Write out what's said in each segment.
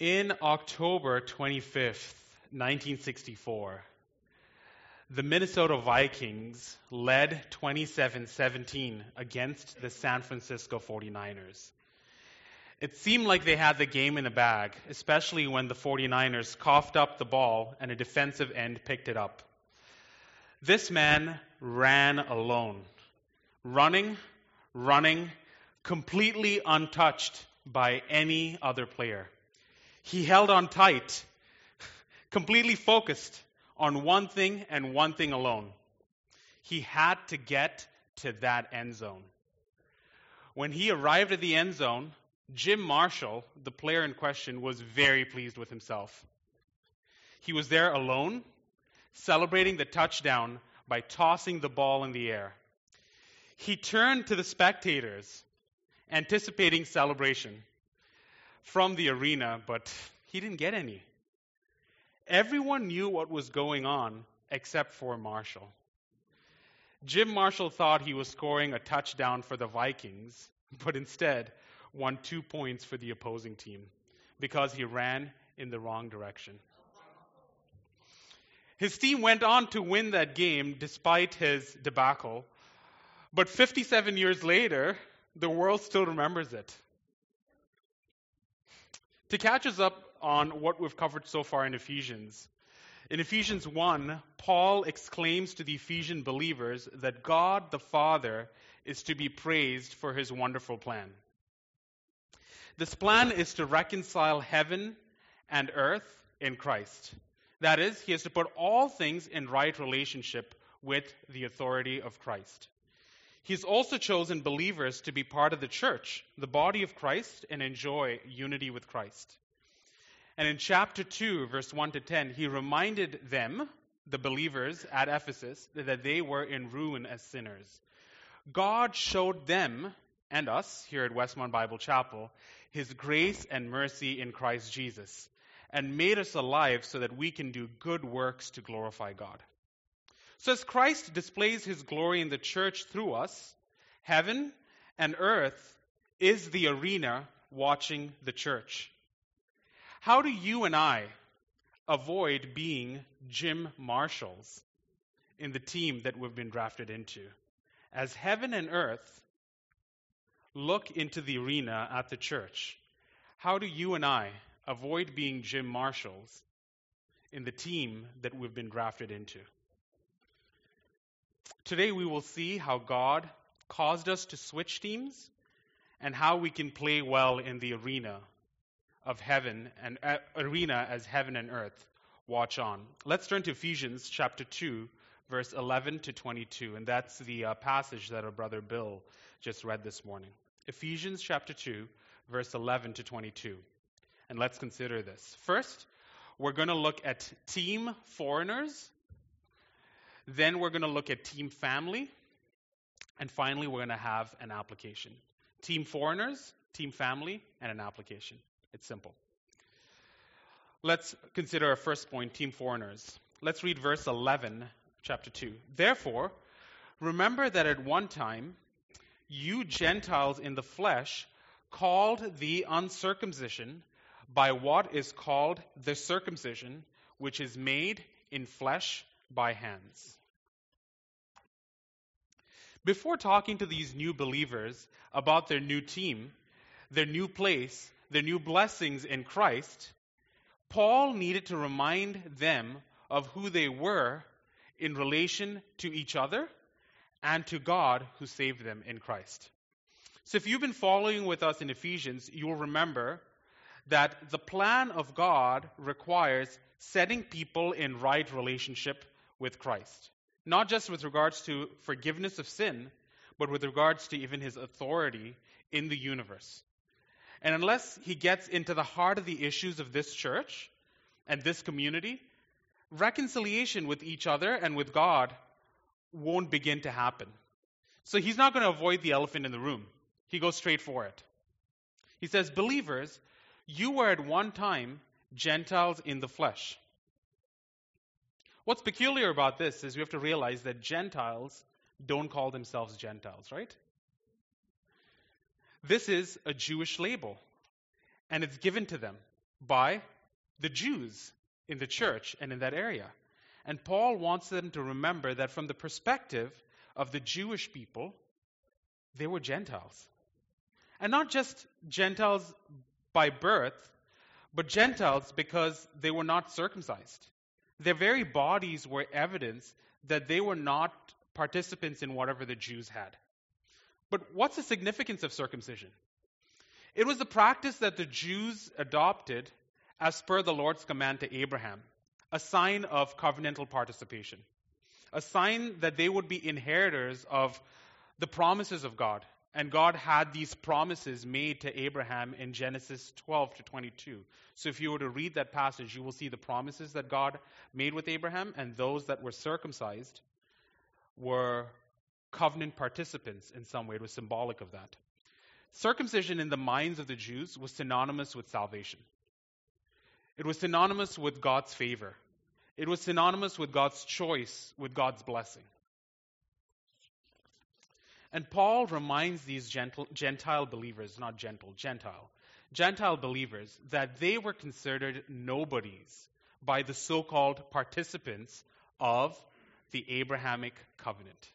In October 25th, 1964, the Minnesota Vikings led 27 17 against the San Francisco 49ers. It seemed like they had the game in the bag, especially when the 49ers coughed up the ball and a defensive end picked it up. This man ran alone, running, running, completely untouched by any other player. He held on tight, completely focused on one thing and one thing alone. He had to get to that end zone. When he arrived at the end zone, Jim Marshall, the player in question, was very pleased with himself. He was there alone, celebrating the touchdown by tossing the ball in the air. He turned to the spectators, anticipating celebration from the arena, but he didn't get any. Everyone knew what was going on except for Marshall. Jim Marshall thought he was scoring a touchdown for the Vikings, but instead won two points for the opposing team because he ran in the wrong direction. His team went on to win that game despite his debacle, but 57 years later, the world still remembers it. To catch us up on what we've covered so far in Ephesians, in Ephesians 1, Paul exclaims to the Ephesian believers that God the Father is to be praised for his wonderful plan. This plan is to reconcile heaven and earth in Christ. That is, he has to put all things in right relationship with the authority of Christ. He's also chosen believers to be part of the church, the body of Christ, and enjoy unity with Christ. And in chapter 2, verse 1 to 10, he reminded them, the believers at Ephesus, that they were in ruin as sinners. God showed them and us here at Westmount Bible Chapel his grace and mercy in Christ Jesus and made us alive so that we can do good works to glorify God. So, as Christ displays his glory in the church through us, heaven and earth is the arena watching the church. How do you and I avoid being Jim Marshalls in the team that we've been drafted into? As heaven and earth look into the arena at the church, how do you and I avoid being Jim Marshalls in the team that we've been drafted into? Today we will see how God caused us to switch teams and how we can play well in the arena of heaven and uh, arena as heaven and earth watch on. Let's turn to Ephesians chapter 2 verse 11 to 22 and that's the uh, passage that our brother Bill just read this morning. Ephesians chapter 2 verse 11 to 22. And let's consider this. First, we're going to look at team foreigners. Then we're going to look at team family. And finally, we're going to have an application. Team foreigners, team family, and an application. It's simple. Let's consider our first point team foreigners. Let's read verse 11, chapter 2. Therefore, remember that at one time, you Gentiles in the flesh, called the uncircumcision by what is called the circumcision, which is made in flesh by hands. Before talking to these new believers about their new team, their new place, their new blessings in Christ, Paul needed to remind them of who they were in relation to each other and to God who saved them in Christ. So, if you've been following with us in Ephesians, you'll remember that the plan of God requires setting people in right relationship with Christ. Not just with regards to forgiveness of sin, but with regards to even his authority in the universe. And unless he gets into the heart of the issues of this church and this community, reconciliation with each other and with God won't begin to happen. So he's not going to avoid the elephant in the room. He goes straight for it. He says, Believers, you were at one time Gentiles in the flesh. What's peculiar about this is we have to realize that Gentiles don't call themselves Gentiles, right? This is a Jewish label, and it's given to them by the Jews in the church and in that area. And Paul wants them to remember that from the perspective of the Jewish people, they were Gentiles. And not just Gentiles by birth, but Gentiles because they were not circumcised. Their very bodies were evidence that they were not participants in whatever the Jews had. But what's the significance of circumcision? It was the practice that the Jews adopted as per the Lord's command to Abraham, a sign of covenantal participation, a sign that they would be inheritors of the promises of God. And God had these promises made to Abraham in Genesis 12 to 22. So if you were to read that passage, you will see the promises that God made with Abraham, and those that were circumcised were covenant participants in some way. It was symbolic of that. Circumcision in the minds of the Jews was synonymous with salvation. It was synonymous with God's favor. It was synonymous with God's choice, with God's blessing. And Paul reminds these gentle, Gentile believers, not gentle, Gentile, Gentile believers, that they were considered nobodies by the so called participants of the Abrahamic covenant.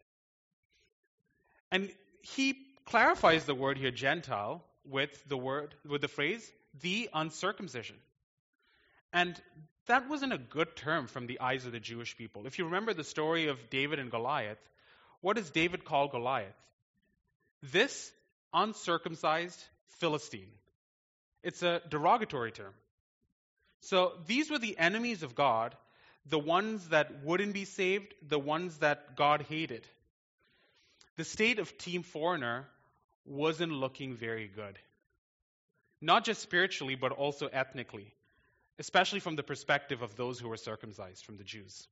And he clarifies the word here, Gentile, with the word, with the phrase, the uncircumcision. And that wasn't a good term from the eyes of the Jewish people. If you remember the story of David and Goliath, what does David call Goliath? This uncircumcised Philistine. It's a derogatory term. So these were the enemies of God, the ones that wouldn't be saved, the ones that God hated. The state of Team Foreigner wasn't looking very good. Not just spiritually, but also ethnically especially from the perspective of those who were circumcised, from the Jews.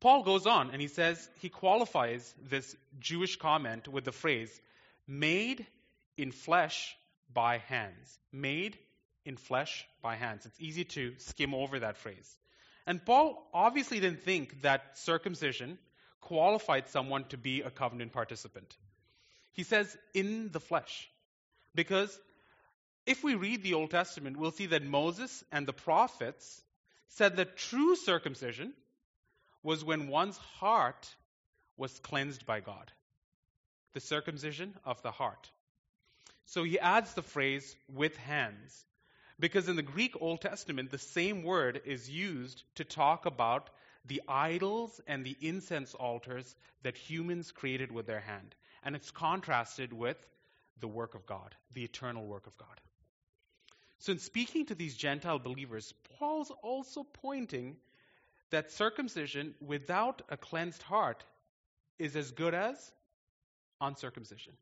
Paul goes on and he says he qualifies this Jewish comment with the phrase, made in flesh by hands. Made in flesh by hands. It's easy to skim over that phrase. And Paul obviously didn't think that circumcision qualified someone to be a covenant participant. He says, in the flesh. Because if we read the Old Testament, we'll see that Moses and the prophets said that true circumcision was when one's heart was cleansed by God. The circumcision of the heart. So he adds the phrase with hands. Because in the Greek Old Testament, the same word is used to talk about the idols and the incense altars that humans created with their hand. And it's contrasted with the work of God, the eternal work of God. So, in speaking to these Gentile believers, Paul's also pointing that circumcision without a cleansed heart is as good as uncircumcision.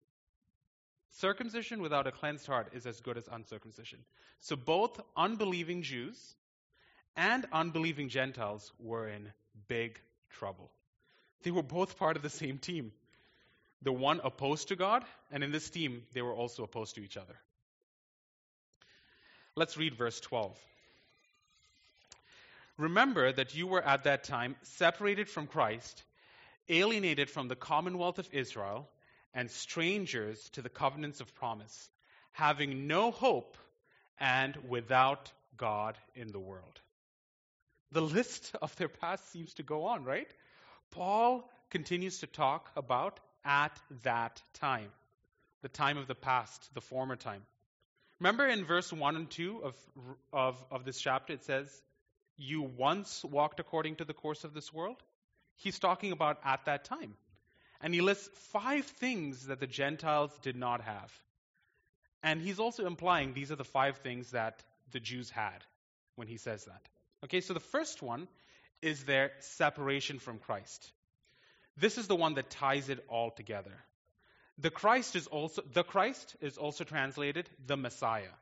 Circumcision without a cleansed heart is as good as uncircumcision. So, both unbelieving Jews and unbelieving Gentiles were in big trouble. They were both part of the same team. The one opposed to God, and in this team, they were also opposed to each other. Let's read verse 12. Remember that you were at that time separated from Christ, alienated from the commonwealth of Israel, and strangers to the covenants of promise, having no hope and without God in the world. The list of their past seems to go on, right? Paul continues to talk about at that time, the time of the past, the former time. Remember in verse 1 and 2 of, of, of this chapter, it says, You once walked according to the course of this world? He's talking about at that time. And he lists five things that the Gentiles did not have. And he's also implying these are the five things that the Jews had when he says that. Okay, so the first one is their separation from Christ. This is the one that ties it all together. The Christ is also the Christ is also translated the Messiah.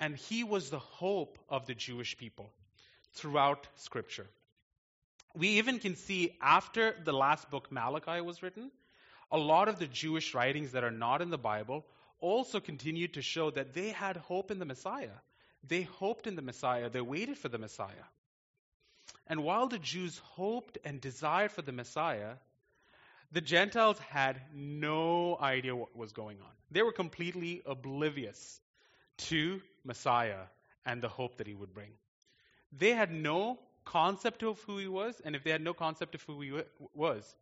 And he was the hope of the Jewish people throughout scripture. We even can see after the last book Malachi was written, a lot of the Jewish writings that are not in the Bible also continued to show that they had hope in the Messiah. They hoped in the Messiah, they waited for the Messiah. And while the Jews hoped and desired for the Messiah, the Gentiles had no idea what was going on. They were completely oblivious to Messiah and the hope that he would bring. They had no concept of who he was, and if they had no concept of who he was,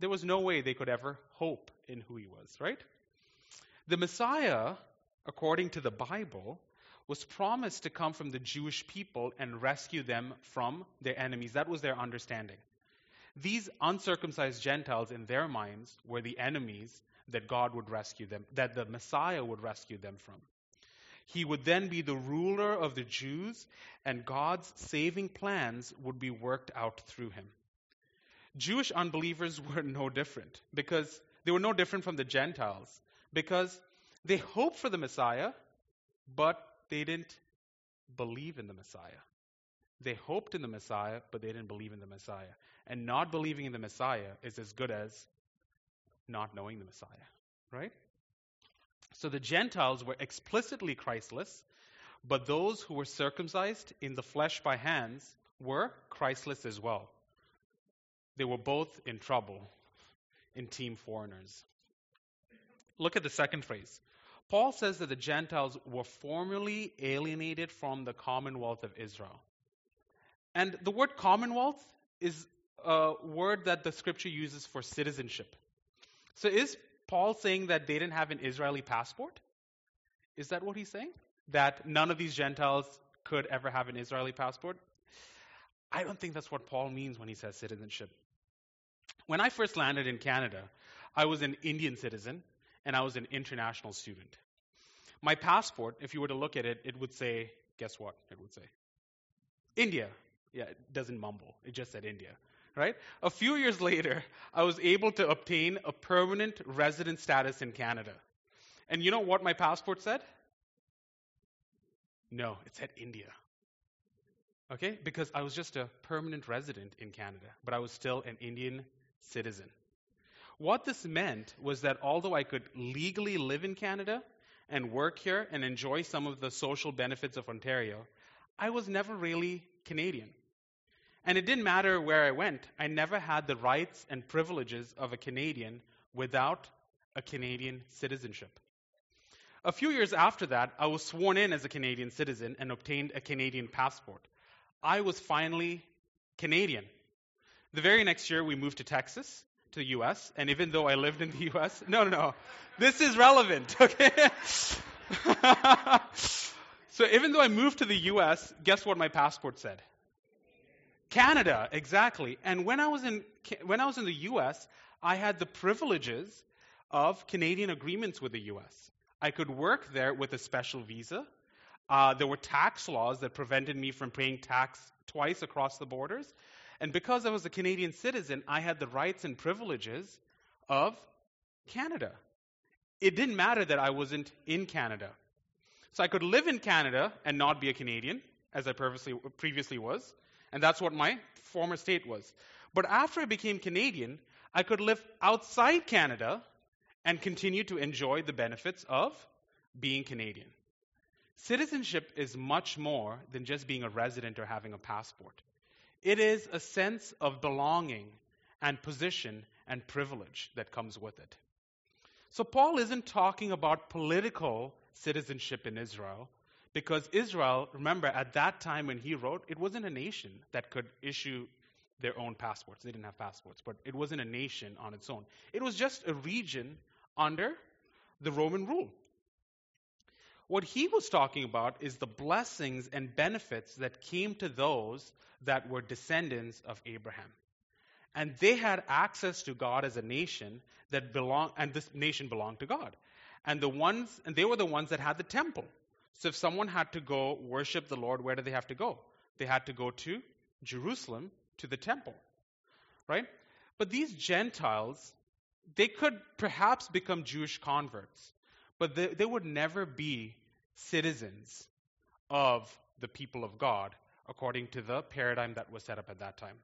there was no way they could ever hope in who he was, right? The Messiah, according to the Bible, was promised to come from the Jewish people and rescue them from their enemies. That was their understanding. These uncircumcised Gentiles, in their minds, were the enemies that God would rescue them, that the Messiah would rescue them from. He would then be the ruler of the Jews, and God's saving plans would be worked out through him. Jewish unbelievers were no different because they were no different from the Gentiles because they hoped for the Messiah, but they didn't believe in the Messiah. They hoped in the Messiah, but they didn't believe in the Messiah. And not believing in the Messiah is as good as not knowing the Messiah, right? So the Gentiles were explicitly Christless, but those who were circumcised in the flesh by hands were Christless as well. They were both in trouble in team foreigners. Look at the second phrase. Paul says that the Gentiles were formerly alienated from the commonwealth of Israel. And the word commonwealth is a word that the scripture uses for citizenship. So is Paul saying that they didn't have an Israeli passport? Is that what he's saying? That none of these Gentiles could ever have an Israeli passport? I don't think that's what Paul means when he says citizenship. When I first landed in Canada, I was an Indian citizen and I was an international student. My passport, if you were to look at it, it would say, guess what? It would say India. Yeah, it doesn't mumble. It just said India right? A few years later, I was able to obtain a permanent resident status in Canada. And you know what my passport said? No, it said India. Okay? Because I was just a permanent resident in Canada, but I was still an Indian citizen. What this meant was that although I could legally live in Canada and work here and enjoy some of the social benefits of Ontario, I was never really Canadian. And it didn't matter where I went, I never had the rights and privileges of a Canadian without a Canadian citizenship. A few years after that, I was sworn in as a Canadian citizen and obtained a Canadian passport. I was finally Canadian. The very next year, we moved to Texas, to the US, and even though I lived in the US, no, no, no, this is relevant, okay? so even though I moved to the US, guess what my passport said? Canada, exactly. And when I was in when I was in the U.S., I had the privileges of Canadian agreements with the U.S. I could work there with a special visa. Uh, there were tax laws that prevented me from paying tax twice across the borders. And because I was a Canadian citizen, I had the rights and privileges of Canada. It didn't matter that I wasn't in Canada. So I could live in Canada and not be a Canadian, as I previously, previously was. And that's what my former state was. But after I became Canadian, I could live outside Canada and continue to enjoy the benefits of being Canadian. Citizenship is much more than just being a resident or having a passport. It is a sense of belonging and position and privilege that comes with it. So, Paul isn't talking about political citizenship in Israel, because Israel, remember, at that time when he wrote, it wasn't a nation that could issue their own passports. They didn't have passports, but it wasn't a nation on its own. It was just a region under the Roman rule. What he was talking about is the blessings and benefits that came to those that were descendants of Abraham. And they had access to God as a nation that belonged, and this nation belonged to God. And the ones, and they were the ones that had the temple. So if someone had to go worship the Lord, where did they have to go? They had to go to Jerusalem, to the temple. Right? But these Gentiles, they could perhaps become Jewish converts, but they, they would never be citizens of the people of God according to the paradigm that was set up at that time.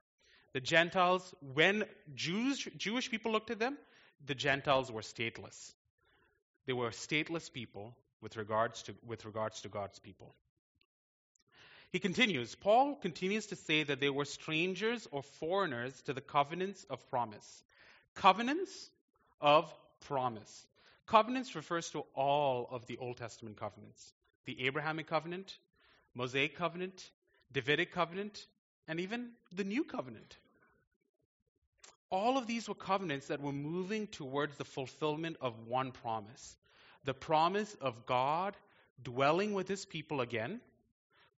The Gentiles, when Jews, Jewish people looked at them, the Gentiles were stateless. They were stateless people with regards to, with regards to God's people. He continues, Paul continues to say that they were strangers or foreigners to the covenants of promise. Covenants of promise. Covenants refers to all of the Old Testament covenants. the Abrahamic covenant, Mosaic covenant, Davidic covenant, and even the new covenant. All of these were covenants that were moving towards the fulfillment of one promise the promise of God dwelling with his people again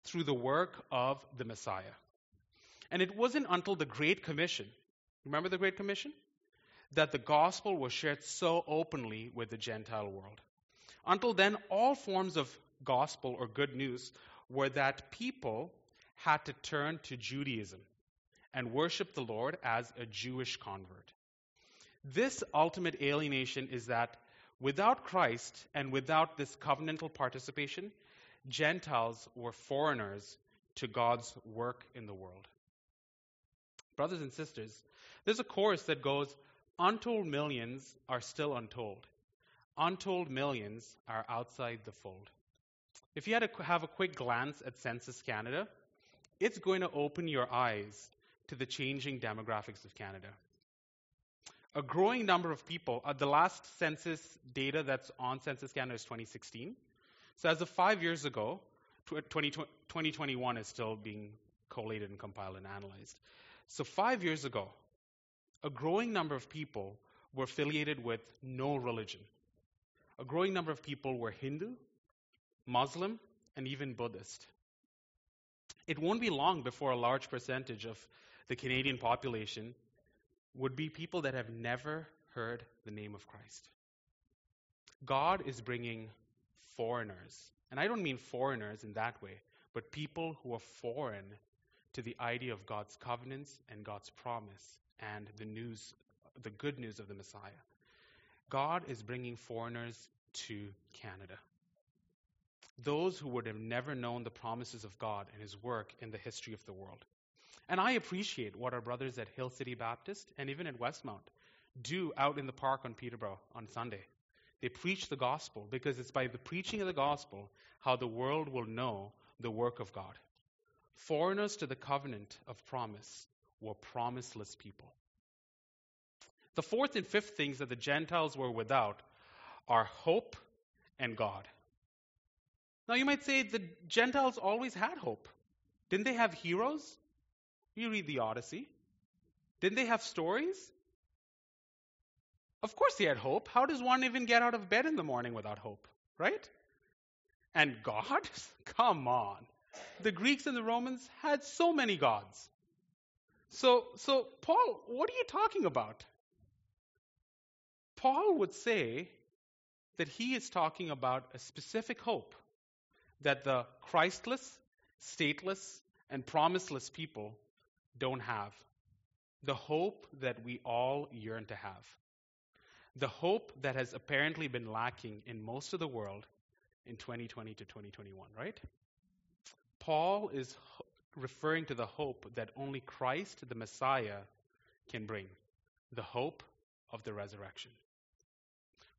through the work of the Messiah. And it wasn't until the Great Commission, remember the Great Commission? That the gospel was shared so openly with the Gentile world. Until then, all forms of gospel or good news were that people had to turn to Judaism and worship the Lord as a Jewish convert. This ultimate alienation is that without Christ and without this covenantal participation, Gentiles were foreigners to God's work in the world. Brothers and sisters, there's a chorus that goes, Untold millions are still untold. Untold millions are outside the fold. If you had to have a quick glance at Census Canada, it's going to open your eyes to the changing demographics of Canada. A growing number of people, uh, the last census data that's on Census Canada is 2016. So as of five years ago, 20, 2021 is still being collated and compiled and analyzed. So five years ago, a growing number of people were affiliated with no religion. A growing number of people were Hindu, Muslim, and even Buddhist. It won't be long before a large percentage of the Canadian population would be people that have never heard the name of Christ. God is bringing foreigners, and I don't mean foreigners in that way, but people who are foreign to the idea of God's covenants and God's promise and the news, the good news of the Messiah. God is bringing foreigners to Canada. Those who would have never known the promises of God and His work in the history of the world. And I appreciate what our brothers at Hill City Baptist and even at Westmount do out in the park on Peterborough on Sunday. They preach the gospel because it's by the preaching of the gospel how the world will know the work of God. Foreigners to the covenant of promise were promiseless people. The fourth and fifth things that the Gentiles were without are hope and God. Now you might say the Gentiles always had hope. Didn't they have heroes? You read the Odyssey. Didn't they have stories? Of course they had hope. How does one even get out of bed in the morning without hope? Right? And God? Come on. The Greeks and the Romans had so many gods. So, so Paul, what are you talking about? Paul would say that he is talking about a specific hope that the Christless, stateless, and promiseless people don't have. The hope that we all yearn to have. The hope that has apparently been lacking in most of the world in 2020 to 2021, right? Paul is referring to the hope that only Christ, the Messiah, can bring the hope of the resurrection.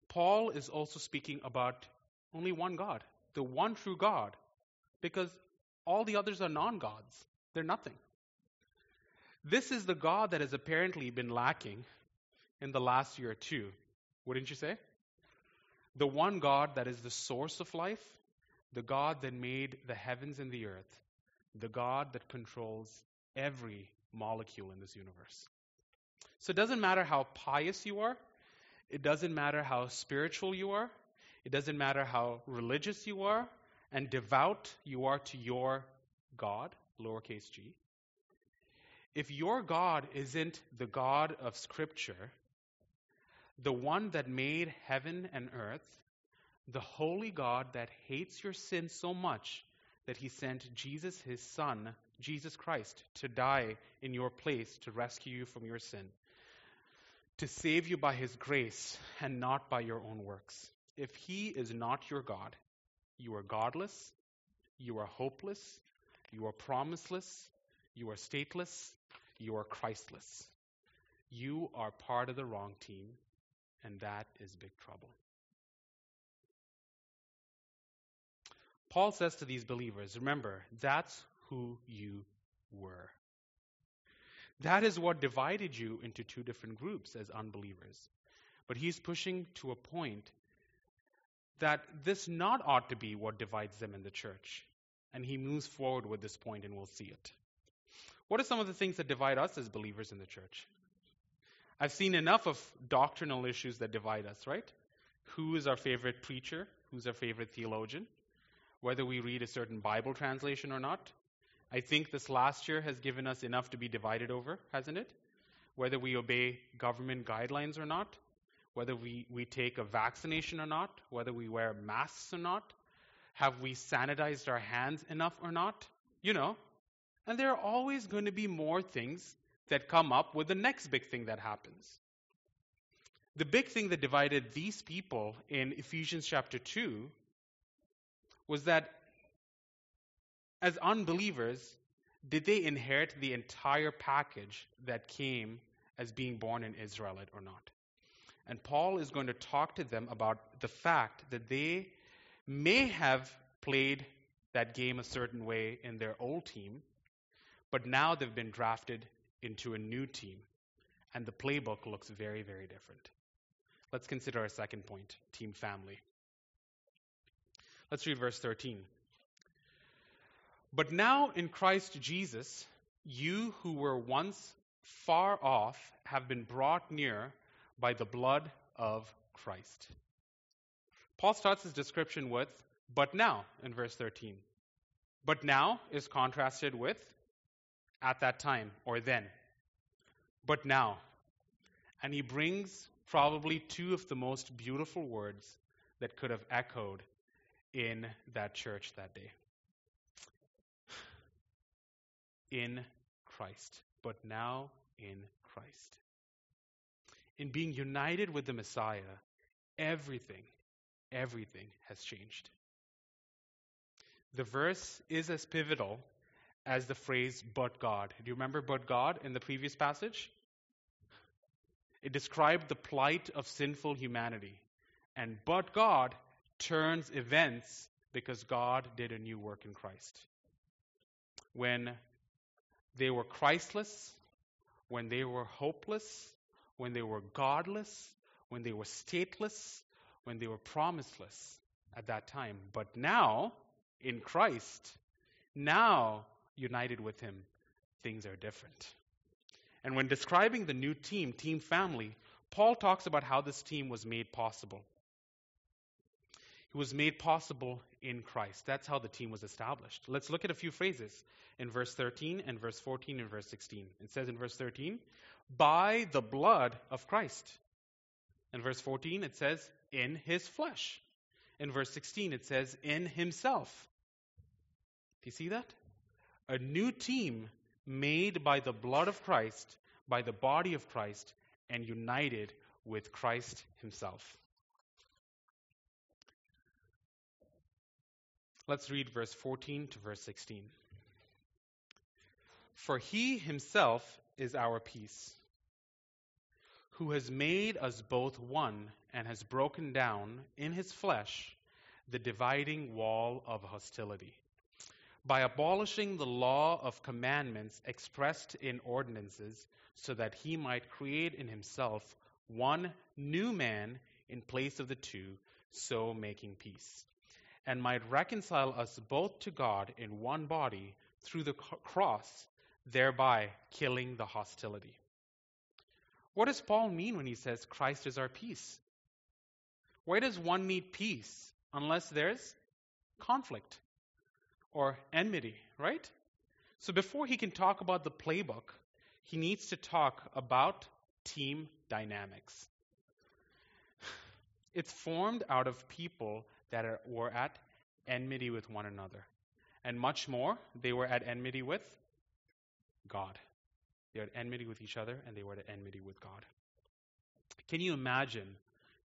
Paul is also speaking about only one God, the one true God, because all the others are non gods. They're nothing. This is the God that has apparently been lacking in the last year or two, wouldn't you say? The one God that is the source of life, the God that made the heavens and the earth, the God that controls every molecule in this universe. So it doesn't matter how pious you are, it doesn't matter how spiritual you are, it doesn't matter how religious you are and devout you are to your God, lowercase g. If your God isn't the God of Scripture, the one that made heaven and earth, the holy God that hates your sin so much that he sent Jesus, his son, Jesus Christ, to die in your place to rescue you from your sin, to save you by his grace and not by your own works. If he is not your God, you are godless, you are hopeless, you are promiseless, you are stateless, you are Christless. You are part of the wrong team, and that is big trouble. Paul says to these believers, remember, that's who you were. That is what divided you into two different groups as unbelievers. But he's pushing to a point that this not ought to be what divides them in the church. And he moves forward with this point, and we'll see it. What are some of the things that divide us as believers in the church? I've seen enough of doctrinal issues that divide us, right? Who is our favorite preacher? Who's our favorite theologian? Whether we read a certain Bible translation or not. I think this last year has given us enough to be divided over, hasn't it? Whether we obey government guidelines or not, whether we, we take a vaccination or not, whether we wear masks or not, have we sanitized our hands enough or not? You know. And there are always going to be more things that come up with the next big thing that happens. The big thing that divided these people in Ephesians chapter 2 was that as unbelievers, did they inherit the entire package that came as being born an Israelite or not? And Paul is going to talk to them about the fact that they may have played that game a certain way in their old team, but now they've been drafted into a new team. And the playbook looks very, very different. Let's consider our second point team family. Let's read verse 13. But now in Christ Jesus, you who were once far off have been brought near by the blood of Christ. Paul starts his description with, but now, in verse 13. But now is contrasted with at that time or then. But now. And he brings probably two of the most beautiful words that could have echoed in that church that day. In Christ. But now in Christ. In being united with the Messiah, everything, everything has changed. The verse is as pivotal as the phrase, but God. Do you remember but God in the previous passage? It described the plight of sinful humanity. And but God turns events because God did a new work in Christ. When they were Christless, when they were hopeless, when they were godless, when they were stateless, when they were promiseless at that time. But now, in Christ, now united with Him, things are different. And when describing the new team, team family, Paul talks about how this team was made possible. It was made possible in Christ. That's how the team was established. Let's look at a few phrases in verse 13 and verse 14 and verse 16. It says in verse 13, by the blood of Christ. In verse 14, it says, in his flesh. In verse 16, it says, in himself. Do you see that? A new team made by the blood of Christ, by the body of Christ, and united with Christ himself. Let's read verse 14 to verse 16. For he himself is our peace, who has made us both one and has broken down in his flesh the dividing wall of hostility by abolishing the law of commandments expressed in ordinances, so that he might create in himself one new man in place of the two, so making peace, and might reconcile us both to God in one body through the cross, thereby killing the hostility. What does Paul mean when he says Christ is our peace? Why does one need peace unless there's conflict? Or enmity, right? So before he can talk about the playbook, he needs to talk about team dynamics. It's formed out of people that are, were at enmity with one another. And much more, they were at enmity with God. They were at enmity with each other, and they were at enmity with God. Can you imagine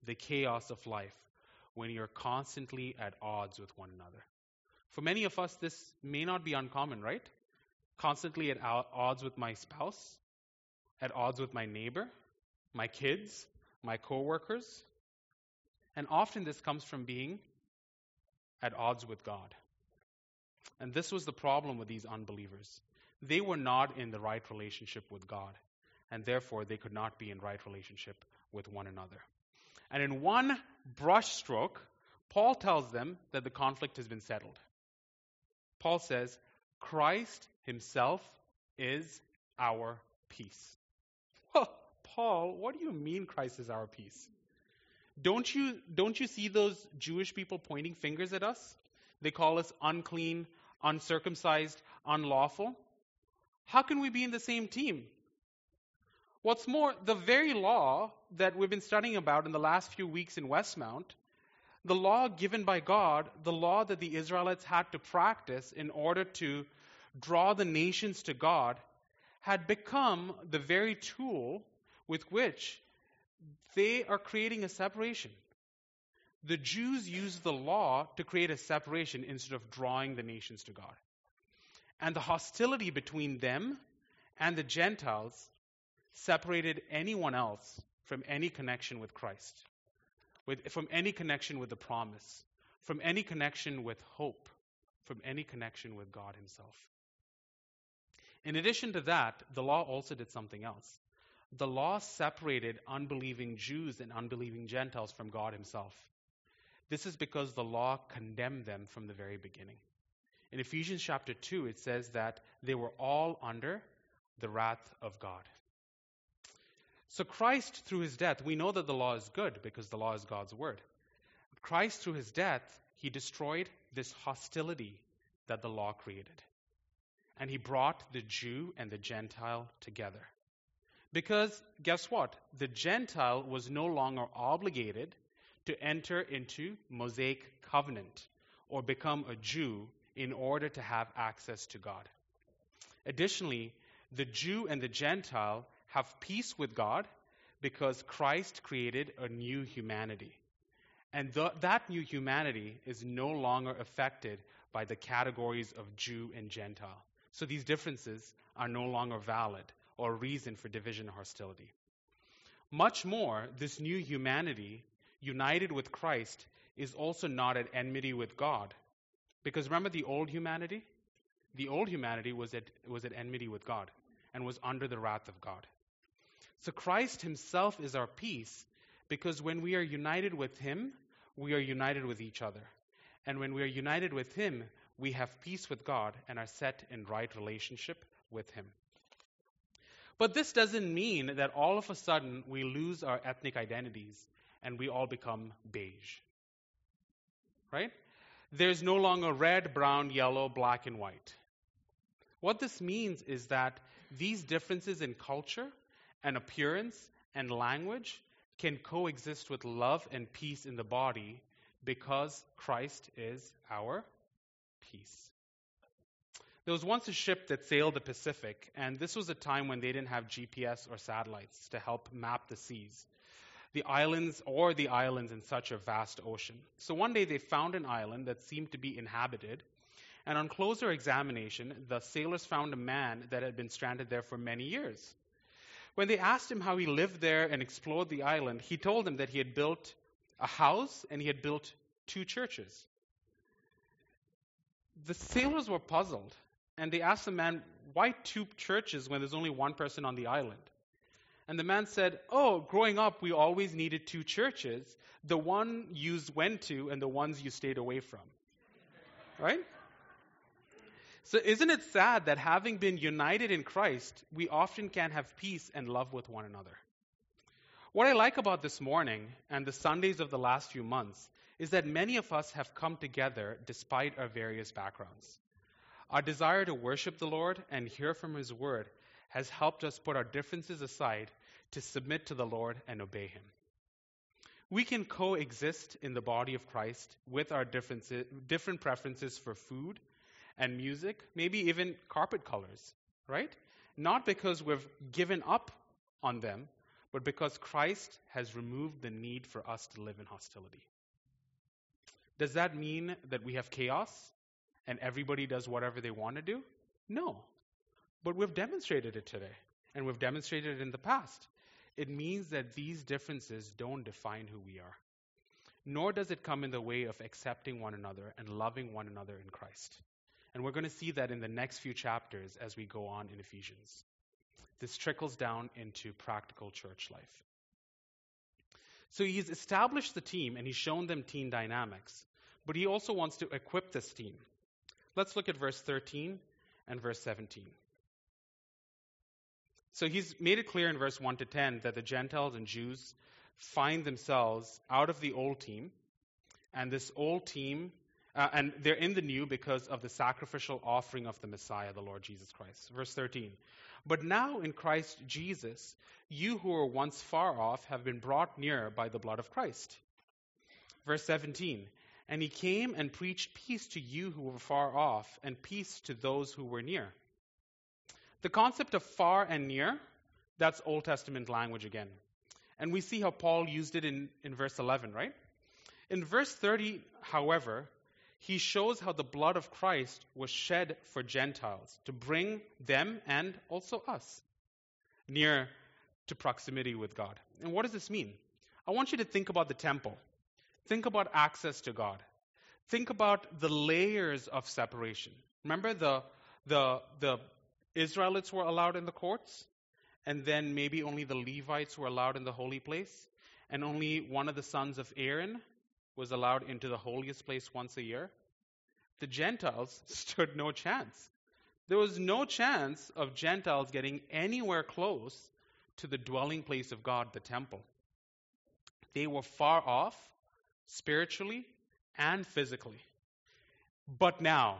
the chaos of life when you're constantly at odds with one another? For many of us, this may not be uncommon, right? Constantly at odds with my spouse, at odds with my neighbor, my kids, my coworkers. And often this comes from being at odds with God. And this was the problem with these unbelievers. They were not in the right relationship with God, and therefore they could not be in right relationship with one another. And in one brushstroke, Paul tells them that the conflict has been settled. Paul says, Christ himself is our peace. Well, Paul, what do you mean Christ is our peace? Don't you, don't you see those Jewish people pointing fingers at us? They call us unclean, uncircumcised, unlawful. How can we be in the same team? What's more, the very law that we've been studying about in the last few weeks in Westmount, the law given by God, the law that the Israelites had to practice in order to draw the nations to God, had become the very tool with which they are creating a separation. The Jews used the law to create a separation instead of drawing the nations to God. And the hostility between them and the Gentiles separated anyone else from any connection with Christ, with, from any connection with the promise, from any connection with hope, from any connection with God Himself. In addition to that, the law also did something else. The law separated unbelieving Jews and unbelieving Gentiles from God Himself. This is because the law condemned them from the very beginning. In Ephesians chapter 2, it says that they were all under the wrath of God. So, Christ, through his death, we know that the law is good because the law is God's word. Christ, through his death, he destroyed this hostility that the law created. And he brought the Jew and the Gentile together. Because, guess what? The Gentile was no longer obligated to enter into Mosaic covenant or become a Jew in order to have access to God. Additionally, the Jew and the Gentile have peace with God because Christ created a new humanity. And th- that new humanity is no longer affected by the categories of Jew and Gentile. So these differences are no longer valid or reason for division or hostility. Much more, this new humanity, united with Christ, is also not at enmity with God. Because remember the old humanity? The old humanity was at, was at enmity with God and was under the wrath of God. So Christ himself is our peace because when we are united with him, we are united with each other. And when we are united with him, we have peace with God and are set in right relationship with him. But this doesn't mean that all of a sudden we lose our ethnic identities and we all become beige. Right? There's no longer red, brown, yellow, black, and white. What this means is that these differences in culture and appearance and language can coexist with love and peace in the body because Christ is our peace. There was once a ship that sailed the Pacific, and this was a time when they didn't have GPS or satellites to help map the seas, the islands, or the islands in such a vast ocean. So one day they found an island that seemed to be inhabited, and on closer examination, the sailors found a man that had been stranded there for many years. When they asked him how he lived there and explored the island, he told them that he had built a house and he had built two churches. The sailors were puzzled and they asked the man, Why two churches when there's only one person on the island? And the man said, Oh, growing up, we always needed two churches the one you went to and the ones you stayed away from. Right? So, isn't it sad that having been united in Christ, we often can't have peace and love with one another? What I like about this morning and the Sundays of the last few months is that many of us have come together despite our various backgrounds. Our desire to worship the Lord and hear from His Word has helped us put our differences aside to submit to the Lord and obey Him. We can coexist in the body of Christ with our differences, different preferences for food and music, maybe even carpet colors, right? Not because we've given up on them, but because Christ has removed the need for us to live in hostility. Does that mean that we have chaos and everybody does whatever they want to do? No. But we've demonstrated it today, and we've demonstrated it in the past. It means that these differences don't define who we are, nor does it come in the way of accepting one another and loving one another in Christ. And we're going to see that in the next few chapters as we go on in Ephesians. This trickles down into practical church life. So he's established the team and he's shown them team dynamics, but he also wants to equip this team. Let's look at verse 13 and verse 17. So he's made it clear in verse 1 to 10 that the Gentiles and Jews find themselves out of the old team, and this old team, uh, and they're in the new because of the sacrificial offering of the Messiah, the Lord Jesus Christ. Verse 13. But now in Christ Jesus, you who were once far off have been brought near by the blood of Christ. Verse 17. And he came and preached peace to you who were far off, and peace to those who were near. The concept of far and near, that's Old Testament language again. And we see how Paul used it in, in verse 11, right? In verse 30, however, he shows how the blood of Christ was shed for Gentiles to bring them and also us near to proximity with God. And what does this mean? I want you to think about the temple. Think about access to God. Think about the layers of separation. Remember the the the Israelites were allowed in the courts, and then maybe only the Levites were allowed in the holy place, and only one of the sons of Aaron was allowed into the holiest place once a year. The Gentiles stood no chance. There was no chance of Gentiles getting anywhere close to the dwelling place of God, the temple. They were far off spiritually and physically. But now,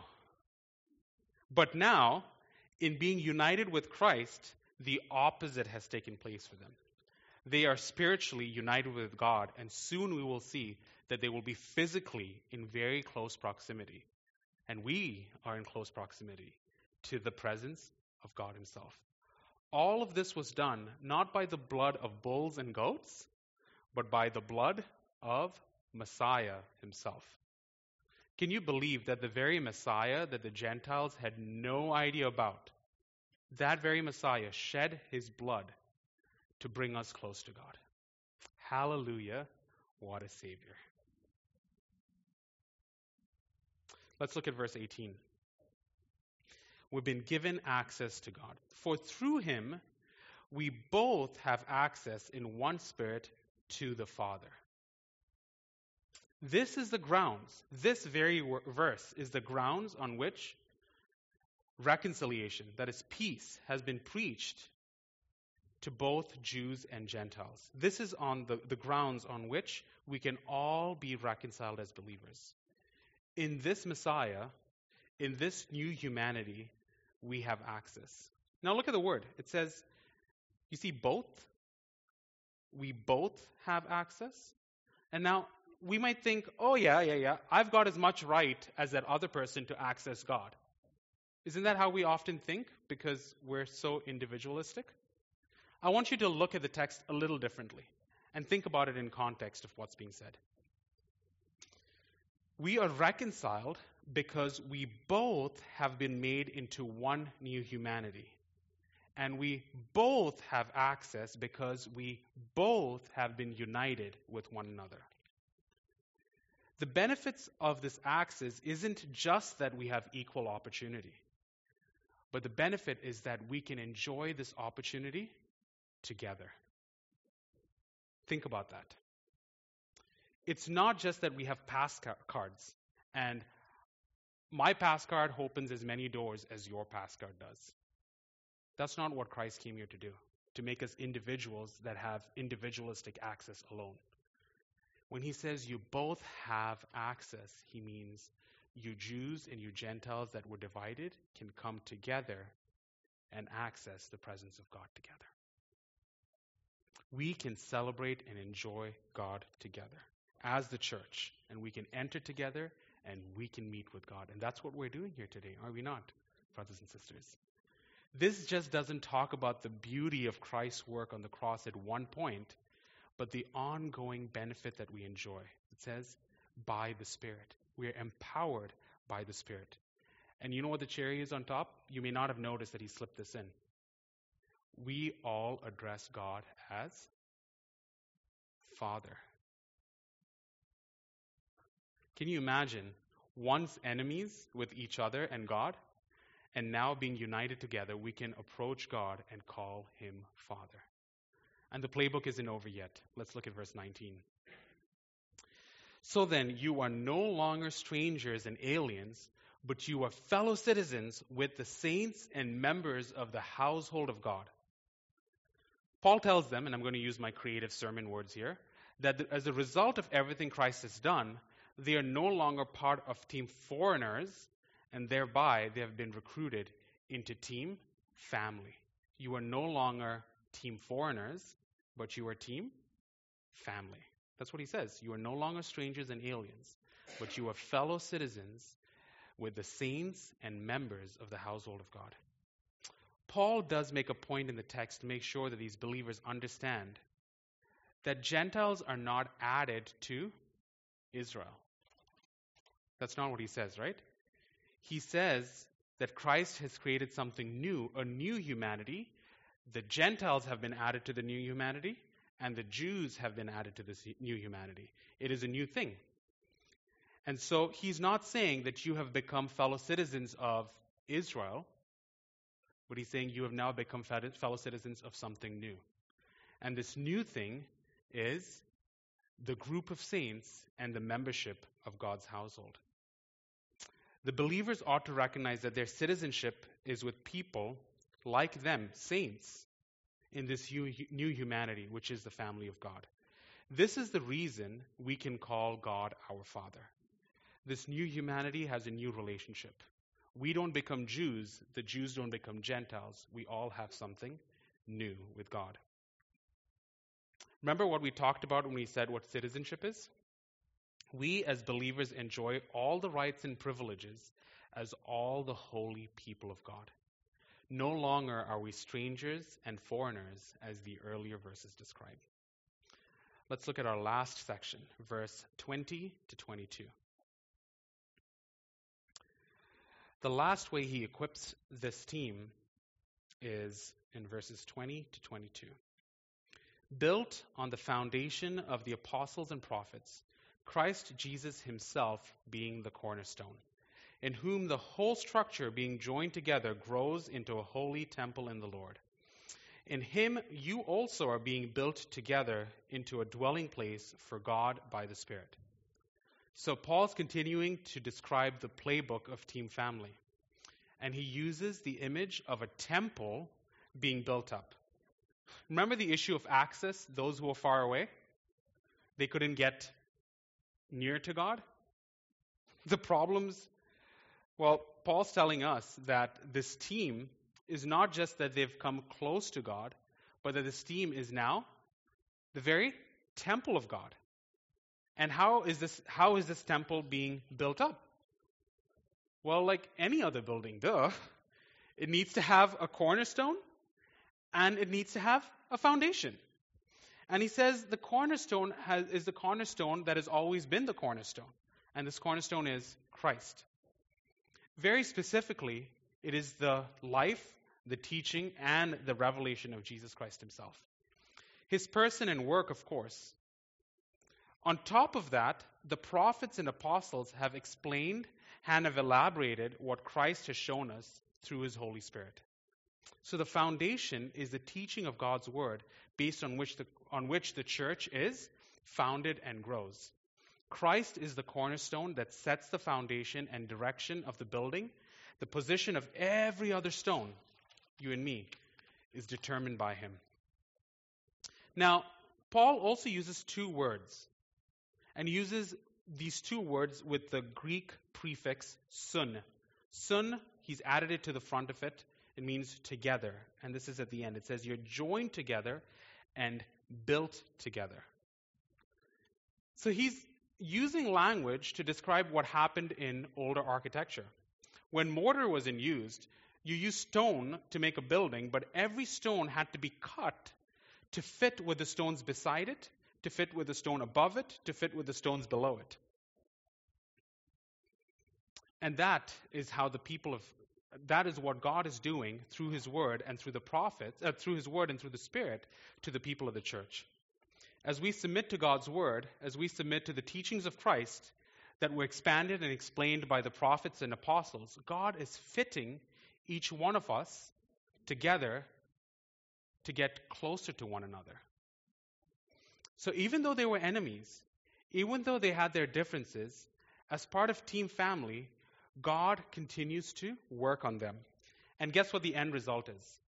but now, in being united with Christ, the opposite has taken place for them. They are spiritually united with God, and soon we will see that they will be physically in very close proximity. And we are in close proximity to the presence of God Himself. All of this was done not by the blood of bulls and goats, but by the blood of Messiah Himself. Can you believe that the very Messiah that the Gentiles had no idea about that very Messiah shed his blood to bring us close to God. Hallelujah. What a Savior. Let's look at verse 18. We've been given access to God. For through him, we both have access in one spirit to the Father. This is the grounds, this very verse is the grounds on which reconciliation, that is, peace, has been preached to both Jews and Gentiles. This is on the, the grounds on which we can all be reconciled as believers. In this Messiah, in this new humanity, we have access. Now look at the word. It says, you see, both. We both have access. And now we might think, oh, yeah, yeah, yeah, I've got as much right as that other person to access God. Isn't that how we often think because we're so individualistic? I want you to look at the text a little differently and think about it in context of what's being said. We are reconciled because we both have been made into one new humanity. And we both have access because we both have been united with one another. The benefits of this access isn't just that we have equal opportunity. But the benefit is that we can enjoy this opportunity together. Think about that. It's not just that we have pass cards and my pass card opens as many doors as your pass card does. That's not what Christ came here to do, to make us individuals that have individualistic access alone. When he says you both have access, he means you Jews and you Gentiles that were divided can come together and access the presence of God together. We can celebrate and enjoy God together as the church, and we can enter together and we can meet with God. And that's what we're doing here today, are we not, brothers and sisters? This just doesn't talk about the beauty of Christ's work on the cross at one point, but the ongoing benefit that we enjoy. It says, by the Spirit. We are empowered by the Spirit. And you know what the cherry is on top? You may not have noticed that he slipped this in. We all address God as Father. Can you imagine once enemies with each other and God, and now being united together, we can approach God and call him Father? And the playbook isn't over yet. Let's look at verse 19. So then, you are no longer strangers and aliens, but you are fellow citizens with the saints and members of the household of God. Paul tells them, and I'm going to use my creative sermon words here, that as a result of everything Christ has done, they are no longer part of team foreigners, and thereby they have been recruited into team family. You are no longer team foreigners, but you are team family. That's what he says. You are no longer strangers and aliens, but you are fellow citizens with the saints and members of the household of God. Paul does make a point in the text to make sure that these believers understand that Gentiles are not added to Israel. That's not what he says, right? He says that Christ has created something new, a new humanity. The Gentiles have been added to the new humanity, and the Jews have been added to this new humanity. It is a new thing. And so he's not saying that you have become fellow citizens of Israel, but he's saying you have now become fellow citizens of something new. And this new thing is the group of saints and the membership of God's household. The believers ought to recognize that their citizenship is with people like them, saints, in this new humanity, which is the family of God. This is the reason we can call God our Father. This new humanity has a new relationship. We don't become Jews, the Jews don't become Gentiles. We all have something new with God. Remember what we talked about when we said what citizenship is? We as believers enjoy all the rights and privileges as all the holy people of God. No longer are we strangers and foreigners as the earlier verses describe. Let's look at our last section, verse 20 to 22. The last way he equips this team is in verses 20 to 22. Built on the foundation of the apostles and prophets, Christ Jesus himself being the cornerstone, in whom the whole structure being joined together grows into a holy temple in the Lord. In him you also are being built together into a dwelling place for God by the Spirit. So Paul's continuing to describe the playbook of Team Family. And he uses the image of a temple being built up. Remember the issue of access, those who are far away? They couldn't get near to God? The problems, well, Paul's telling us that this team is not just that they've come close to God, but that this team is now the very temple of God. And how is this how is this temple being built up? Well, like any other building, duh. It needs to have a cornerstone and it needs to have a foundation. And he says the cornerstone has, is the cornerstone that has always been the cornerstone. And this cornerstone is Christ. Very specifically, it is the life, the teaching, and the revelation of Jesus Christ himself. His person and work, of course. On top of that, the prophets and apostles have explained and have elaborated what Christ has shown us through his Holy Spirit. So the foundation is the teaching of God's word based on which the, on which the church is founded and grows. Christ is the cornerstone that sets the foundation and direction of the building. The position of every other stone, you and me, is determined by him. Now, Paul also uses two words, and uses these two words with the Greek prefix sun. Sun, he's added it to the front of it it means together. And this is at the end. It says you're joined together and built together. So he's using language to describe what happened in older architecture. When mortar was in use, you used stone to make a building, but every stone had to be cut to fit with the stones beside it, to fit with the stone above it, to fit with the stones below it. And that is how the people of that is what God is doing through His Word and through the prophets, uh, through His Word and through the Spirit to the people of the church. As we submit to God's Word, as we submit to the teachings of Christ that were expanded and explained by the prophets and apostles, God is fitting each one of us together to get closer to one another, So even though they were enemies, even though they had their differences, as part of team family, God continues to work on them. And guess what the end result is?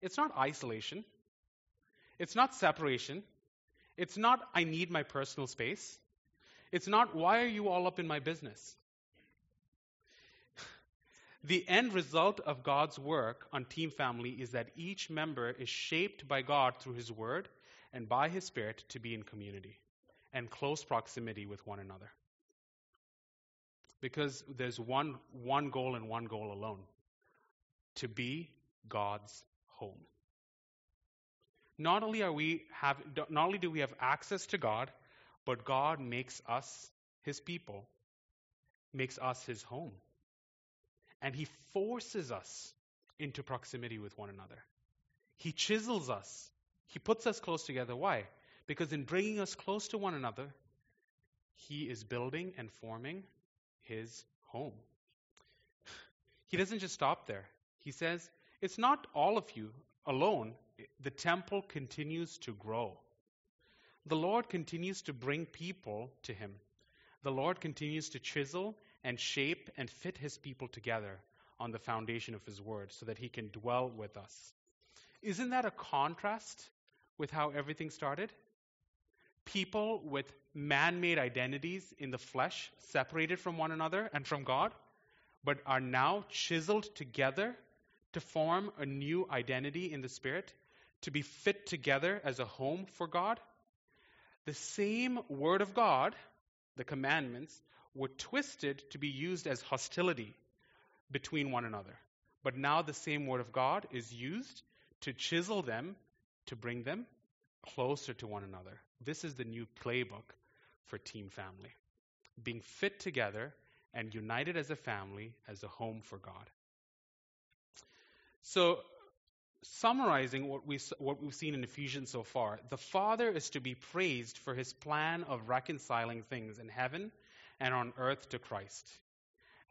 It's not isolation. It's not separation. It's not, I need my personal space. It's not, why are you all up in my business? The end result of God's work on Team Family is that each member is shaped by God through His Word and by His Spirit to be in community and close proximity with one another. Because there's one, one goal and one goal alone to be God's home. Not only are we have not only do we have access to God, but God makes us his people, makes us his home. And he forces us into proximity with one another. He chisels us. He puts us close together. Why? Because in bringing us close to one another, he is building and forming his home. He doesn't just stop there. He says, It's not all of you alone. The temple continues to grow. The Lord continues to bring people to him. The Lord continues to chisel and shape and fit his people together on the foundation of his word so that he can dwell with us. Isn't that a contrast with how everything started? People with man made identities in the flesh, separated from one another and from God, but are now chiseled together to form a new identity in the Spirit, to be fit together as a home for God. The same Word of God, the commandments, were twisted to be used as hostility between one another. But now the same Word of God is used to chisel them, to bring them closer to one another. This is the new playbook for Team Family. Being fit together and united as a family, as a home for God. So, summarizing what, we, what we've seen in Ephesians so far, the Father is to be praised for his plan of reconciling things in heaven and on earth to Christ.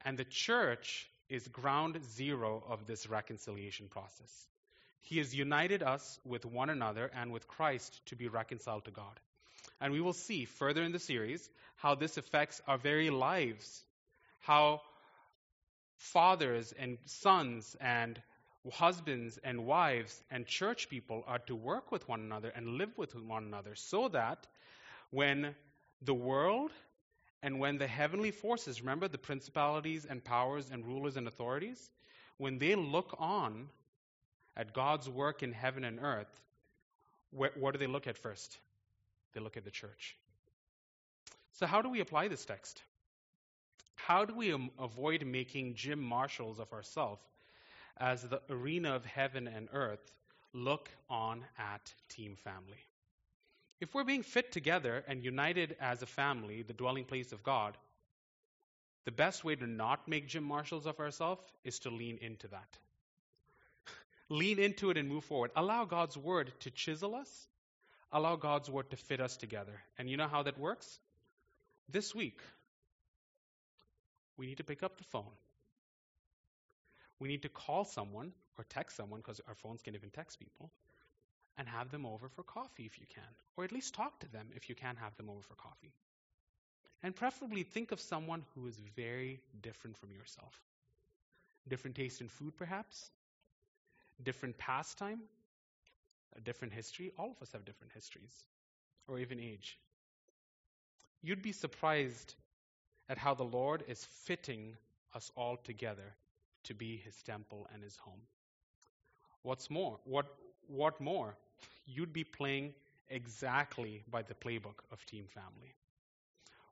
And the church is ground zero of this reconciliation process. He has united us with one another and with Christ to be reconciled to God. And we will see further in the series how this affects our very lives, how fathers and sons and husbands and wives and church people are to work with one another and live with one another so that when the world and when the heavenly forces, remember the principalities and powers and rulers and authorities, when they look on at God's work in heaven and earth, what, what do they look at first? They look at the church. So, how do we apply this text? How do we um, avoid making Jim Marshalls of ourselves as the arena of heaven and earth look on at Team Family? If we're being fit together and united as a family, the dwelling place of God, the best way to not make Jim Marshalls of ourselves is to lean into that. Lean into it and move forward. Allow God's word to chisel us. Allow God's word to fit us together. And you know how that works? This week, we need to pick up the phone. We need to call someone or text someone because our phones can even text people and have them over for coffee if you can, or at least talk to them if you can have them over for coffee. And preferably think of someone who is very different from yourself. Different taste in food, perhaps, different pastime, a different history. All of us have different histories, or even age. You'd be surprised at how the Lord is fitting us all together to be his temple and his home. What's more, what what more? You'd be playing exactly by the playbook of Team Family.